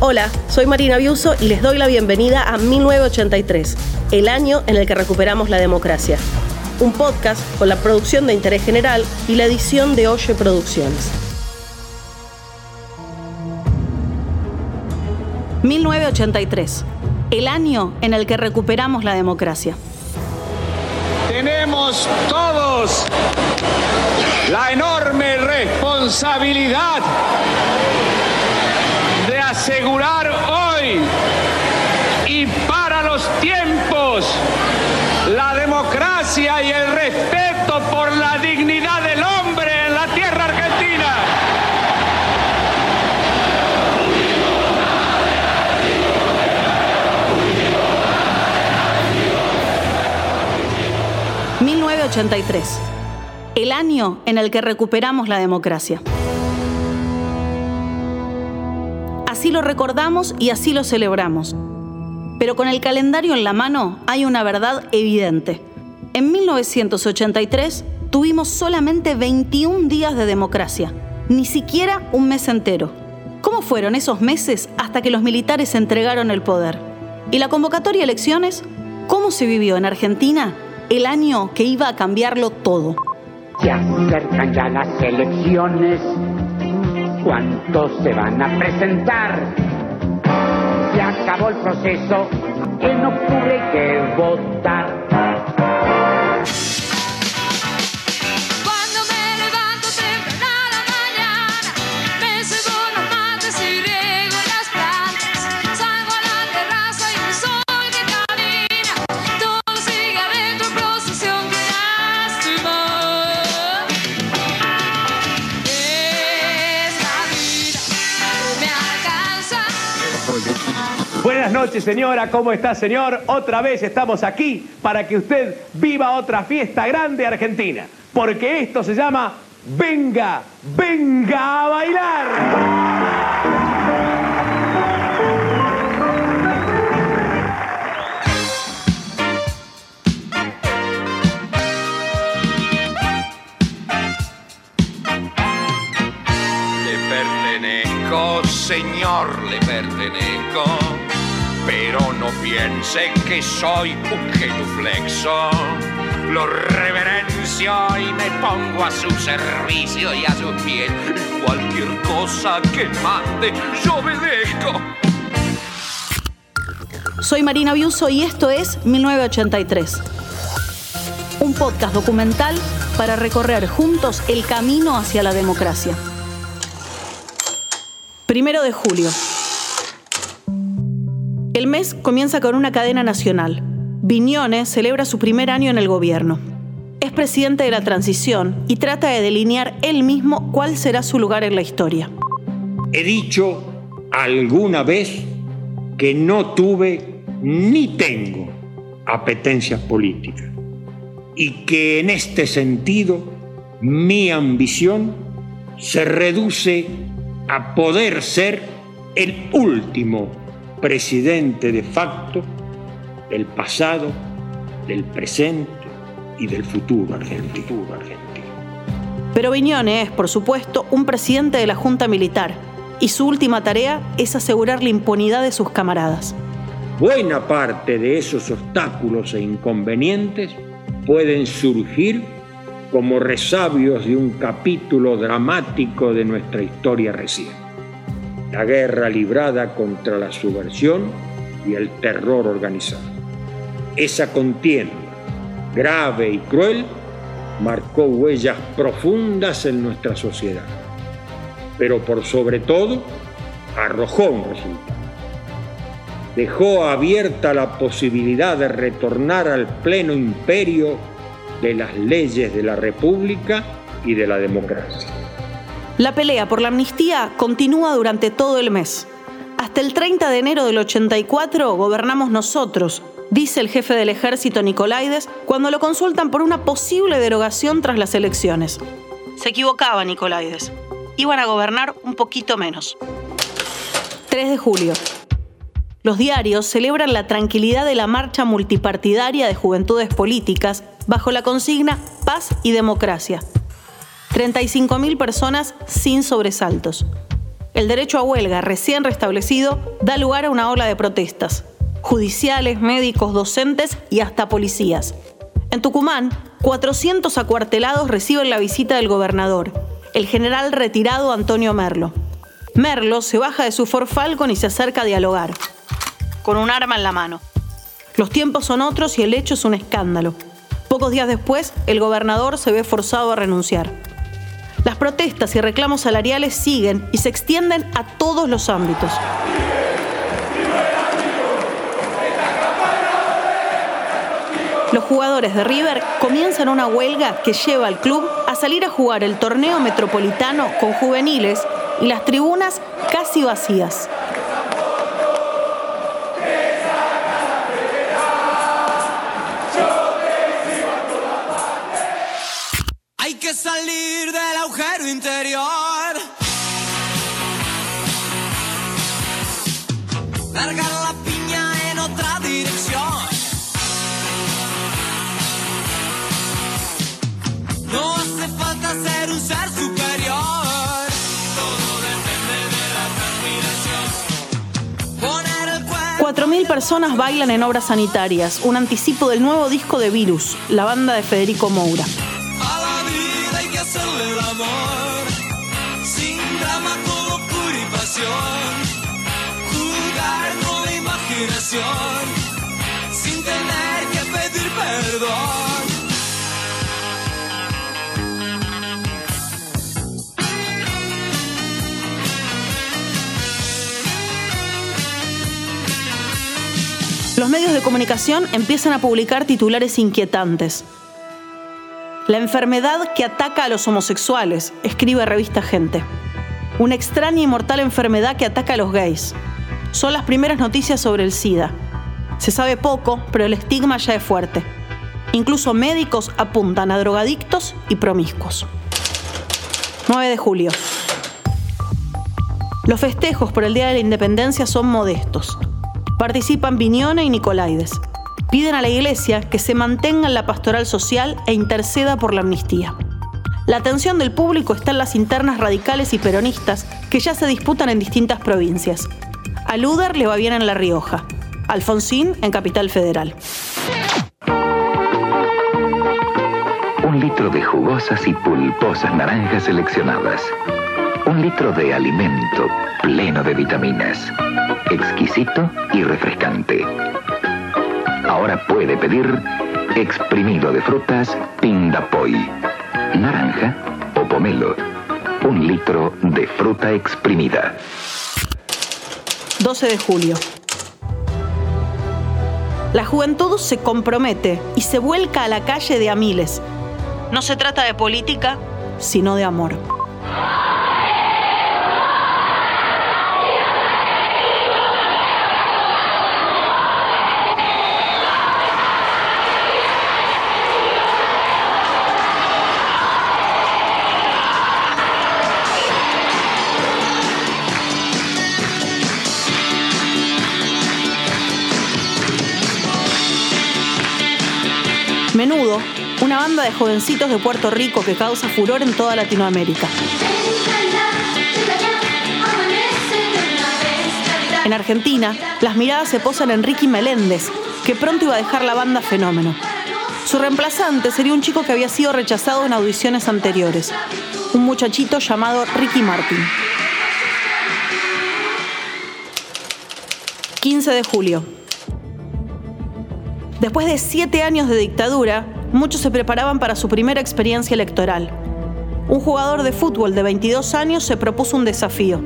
Hola, soy Marina Biuso y les doy la bienvenida a 1983, el año en el que recuperamos la democracia. Un podcast con la producción de interés general y la edición de Oye Producciones. 1983, el año en el que recuperamos la democracia. Tenemos todos la enorme responsabilidad de asegurar hoy y para los tiempos la democracia y el respeto por la dignidad del hombre en la tierra argentina. ...1983... ...el año en el que recuperamos la democracia. Así lo recordamos y así lo celebramos. Pero con el calendario en la mano hay una verdad evidente. En 1983 tuvimos solamente 21 días de democracia, ni siquiera un mes entero. ¿Cómo fueron esos meses hasta que los militares entregaron el poder? ¿Y la convocatoria a elecciones? ¿Cómo se vivió en Argentina el año que iba a cambiarlo todo? Se acercan ya las elecciones ¿Cuántos se van a presentar? Se acabó el proceso, en octubre hay que votar. Señora. ¿Cómo está, señor? Otra vez estamos aquí para que usted viva otra fiesta grande argentina. Porque esto se llama Venga, venga a bailar. Señor, le pertenezco pero no piense que soy un genuflexo. Lo reverencio y me pongo a su servicio y a su pies. Cualquier cosa que mande, yo obedezco. Soy Marina Biuso y esto es 1983. Un podcast documental para recorrer juntos el camino hacia la democracia. Primero de julio. El mes comienza con una cadena nacional. Viñone celebra su primer año en el gobierno. Es presidente de la transición y trata de delinear él mismo cuál será su lugar en la historia. He dicho alguna vez que no tuve ni tengo apetencias políticas y que en este sentido mi ambición se reduce a poder ser el último presidente de facto del pasado, del presente y del futuro argentino. Pero Viñone es, por supuesto, un presidente de la Junta Militar y su última tarea es asegurar la impunidad de sus camaradas. Buena parte de esos obstáculos e inconvenientes pueden surgir como resabios de un capítulo dramático de nuestra historia reciente la guerra librada contra la subversión y el terror organizado. Esa contienda, grave y cruel, marcó huellas profundas en nuestra sociedad, pero por sobre todo arrojó un resultado. Dejó abierta la posibilidad de retornar al pleno imperio de las leyes de la República y de la democracia. La pelea por la amnistía continúa durante todo el mes. Hasta el 30 de enero del 84 gobernamos nosotros, dice el jefe del ejército Nicolaides cuando lo consultan por una posible derogación tras las elecciones. Se equivocaba Nicolaides. Iban a gobernar un poquito menos. 3 de julio. Los diarios celebran la tranquilidad de la marcha multipartidaria de juventudes políticas bajo la consigna Paz y Democracia, 35.000 personas sin sobresaltos. El derecho a huelga recién restablecido da lugar a una ola de protestas, judiciales, médicos, docentes y hasta policías. En Tucumán, 400 acuartelados reciben la visita del gobernador, el general retirado Antonio Merlo. Merlo se baja de su Ford Falcon y se acerca a dialogar, con un arma en la mano. Los tiempos son otros y el hecho es un escándalo. Pocos días después, el gobernador se ve forzado a renunciar. Las protestas y reclamos salariales siguen y se extienden a todos los ámbitos. Los jugadores de River comienzan una huelga que lleva al club a salir a jugar el torneo metropolitano con juveniles y las tribunas casi vacías. Hay que salir del agujero interior. Largar la piña en otra dirección. No hace falta ser un ser superior. Todo depende de la transpiración. Poner el cuerpo. 4.000 personas bailan en obras sanitarias, un anticipo del nuevo disco de Virus, la banda de Federico Moura. Los medios de comunicación empiezan a publicar titulares inquietantes. La enfermedad que ataca a los homosexuales, escribe revista Gente. Una extraña y mortal enfermedad que ataca a los gays. Son las primeras noticias sobre el SIDA. Se sabe poco, pero el estigma ya es fuerte. Incluso médicos apuntan a drogadictos y promiscuos. 9 de julio. Los festejos por el Día de la Independencia son modestos. Participan Viñone y Nicolaides. Piden a la Iglesia que se mantenga en la pastoral social e interceda por la amnistía. La atención del público está en las internas radicales y peronistas que ya se disputan en distintas provincias. A Luder le va bien en La Rioja, Alfonsín en Capital Federal. Un litro de jugosas y pulposas naranjas seleccionadas. Un litro de alimento pleno de vitaminas. Exquisito y refrescante. Ahora puede pedir exprimido de frutas Pindapoy. Naranja o pomelo. Un litro de fruta exprimida. 12 de julio. La juventud se compromete y se vuelca a la calle de a miles. No se trata de política, sino de amor. De jovencitos de Puerto Rico que causa furor en toda Latinoamérica. En Argentina, las miradas se posan en Ricky Meléndez, que pronto iba a dejar la banda Fenómeno. Su reemplazante sería un chico que había sido rechazado en audiciones anteriores, un muchachito llamado Ricky Martin. 15 de julio. Después de siete años de dictadura, muchos se preparaban para su primera experiencia electoral. Un jugador de fútbol de 22 años se propuso un desafío.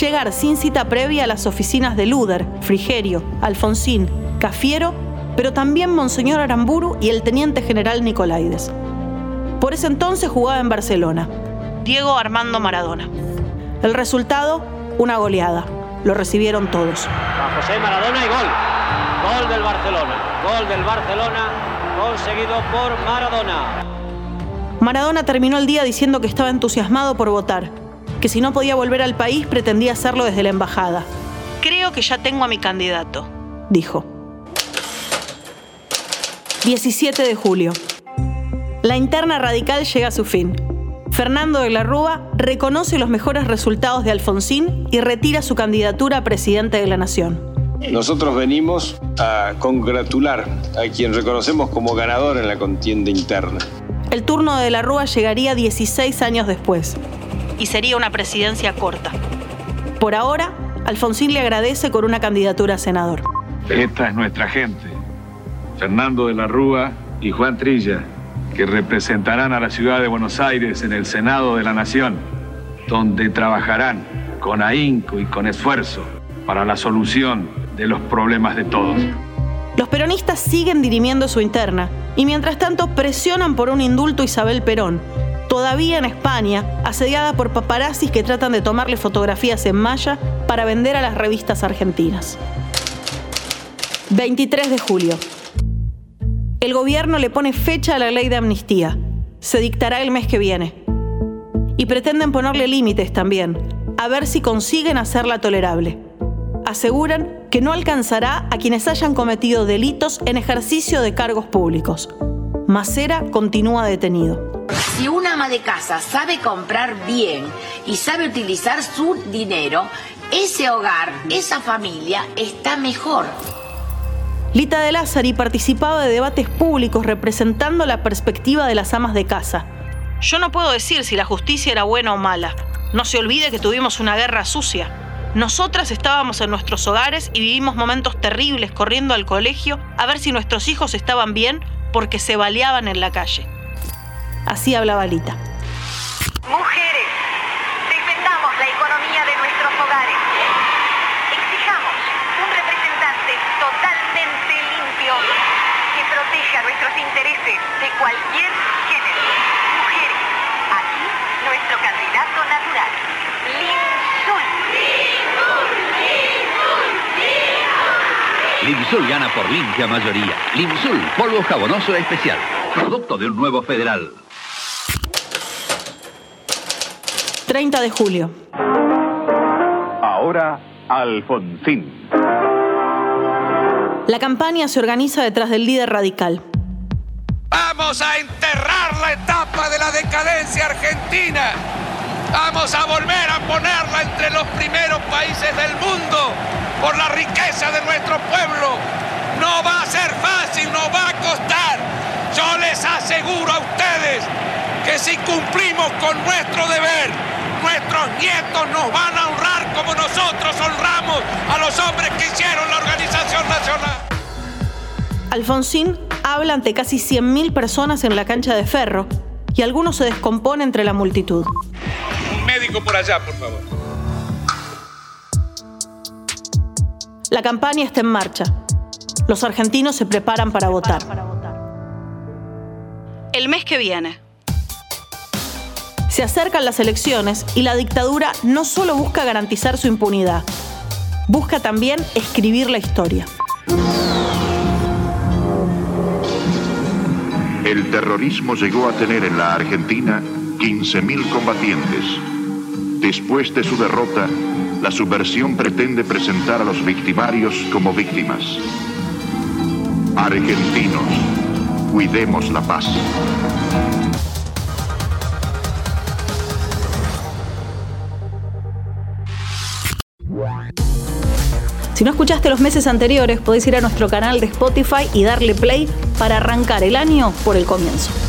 Llegar sin cita previa a las oficinas de Luder, Frigerio, Alfonsín, Cafiero, pero también Monseñor Aramburu y el teniente general Nicolaides. Por ese entonces jugaba en Barcelona. Diego Armando Maradona. El resultado, una goleada. Lo recibieron todos. José Maradona y gol. Gol del Barcelona. Gol del Barcelona conseguido por Maradona. Maradona terminó el día diciendo que estaba entusiasmado por votar, que si no podía volver al país pretendía hacerlo desde la embajada. Creo que ya tengo a mi candidato, dijo. 17 de julio. La interna radical llega a su fin. Fernando de la Rúa reconoce los mejores resultados de Alfonsín y retira su candidatura a presidente de la Nación. Nosotros venimos a congratular a quien reconocemos como ganador en la contienda interna. El turno de la Rúa llegaría 16 años después y sería una presidencia corta. Por ahora, Alfonsín le agradece con una candidatura a senador. Esta es nuestra gente, Fernando de la Rúa y Juan Trilla, que representarán a la ciudad de Buenos Aires en el Senado de la Nación, donde trabajarán con ahínco y con esfuerzo para la solución de los problemas de todos. Los peronistas siguen dirimiendo su interna y mientras tanto presionan por un indulto a Isabel Perón, todavía en España, asediada por paparazzis que tratan de tomarle fotografías en malla para vender a las revistas argentinas. 23 de julio. El gobierno le pone fecha a la ley de amnistía. Se dictará el mes que viene. Y pretenden ponerle límites también, a ver si consiguen hacerla tolerable. Aseguran que no alcanzará a quienes hayan cometido delitos en ejercicio de cargos públicos. Macera continúa detenido. Si una ama de casa sabe comprar bien y sabe utilizar su dinero, ese hogar, esa familia está mejor. Lita de Lázari participaba de debates públicos representando la perspectiva de las amas de casa. Yo no puedo decir si la justicia era buena o mala. No se olvide que tuvimos una guerra sucia. Nosotras estábamos en nuestros hogares y vivimos momentos terribles corriendo al colegio a ver si nuestros hijos estaban bien porque se baleaban en la calle. Así hablaba Lita. Mujeres, defendamos la economía de nuestros hogares. Exijamos un representante totalmente limpio que proteja nuestros intereses de cualquier género. Mujeres, aquí nuestro candidato natural, Limsul. Limsul gana por limpia mayoría. Limsul, polvo jabonoso especial. Producto de un nuevo federal. 30 de julio. Ahora, Alfonsín. La campaña se organiza detrás del líder radical. Vamos a enterrar la etapa de la decadencia argentina. Vamos a volver a ponerla entre los primeros países del mundo por la riqueza de nuestro pueblo. No va a ser fácil, no va a costar. Yo les aseguro a ustedes que si cumplimos con nuestro deber, nuestros nietos nos van a honrar como nosotros honramos a los hombres que hicieron la organización nacional. Alfonsín habla ante casi 100.000 personas en la cancha de ferro y algunos se descompone entre la multitud. Un médico por allá, por favor. La campaña está en marcha. Los argentinos se preparan para votar. El mes que viene. Se acercan las elecciones y la dictadura no solo busca garantizar su impunidad, busca también escribir la historia. El terrorismo llegó a tener en la Argentina 15.000 combatientes. Después de su derrota, la subversión pretende presentar a los victimarios como víctimas. Argentinos, cuidemos la paz. Si no escuchaste los meses anteriores, podés ir a nuestro canal de Spotify y darle play para arrancar el año por el comienzo.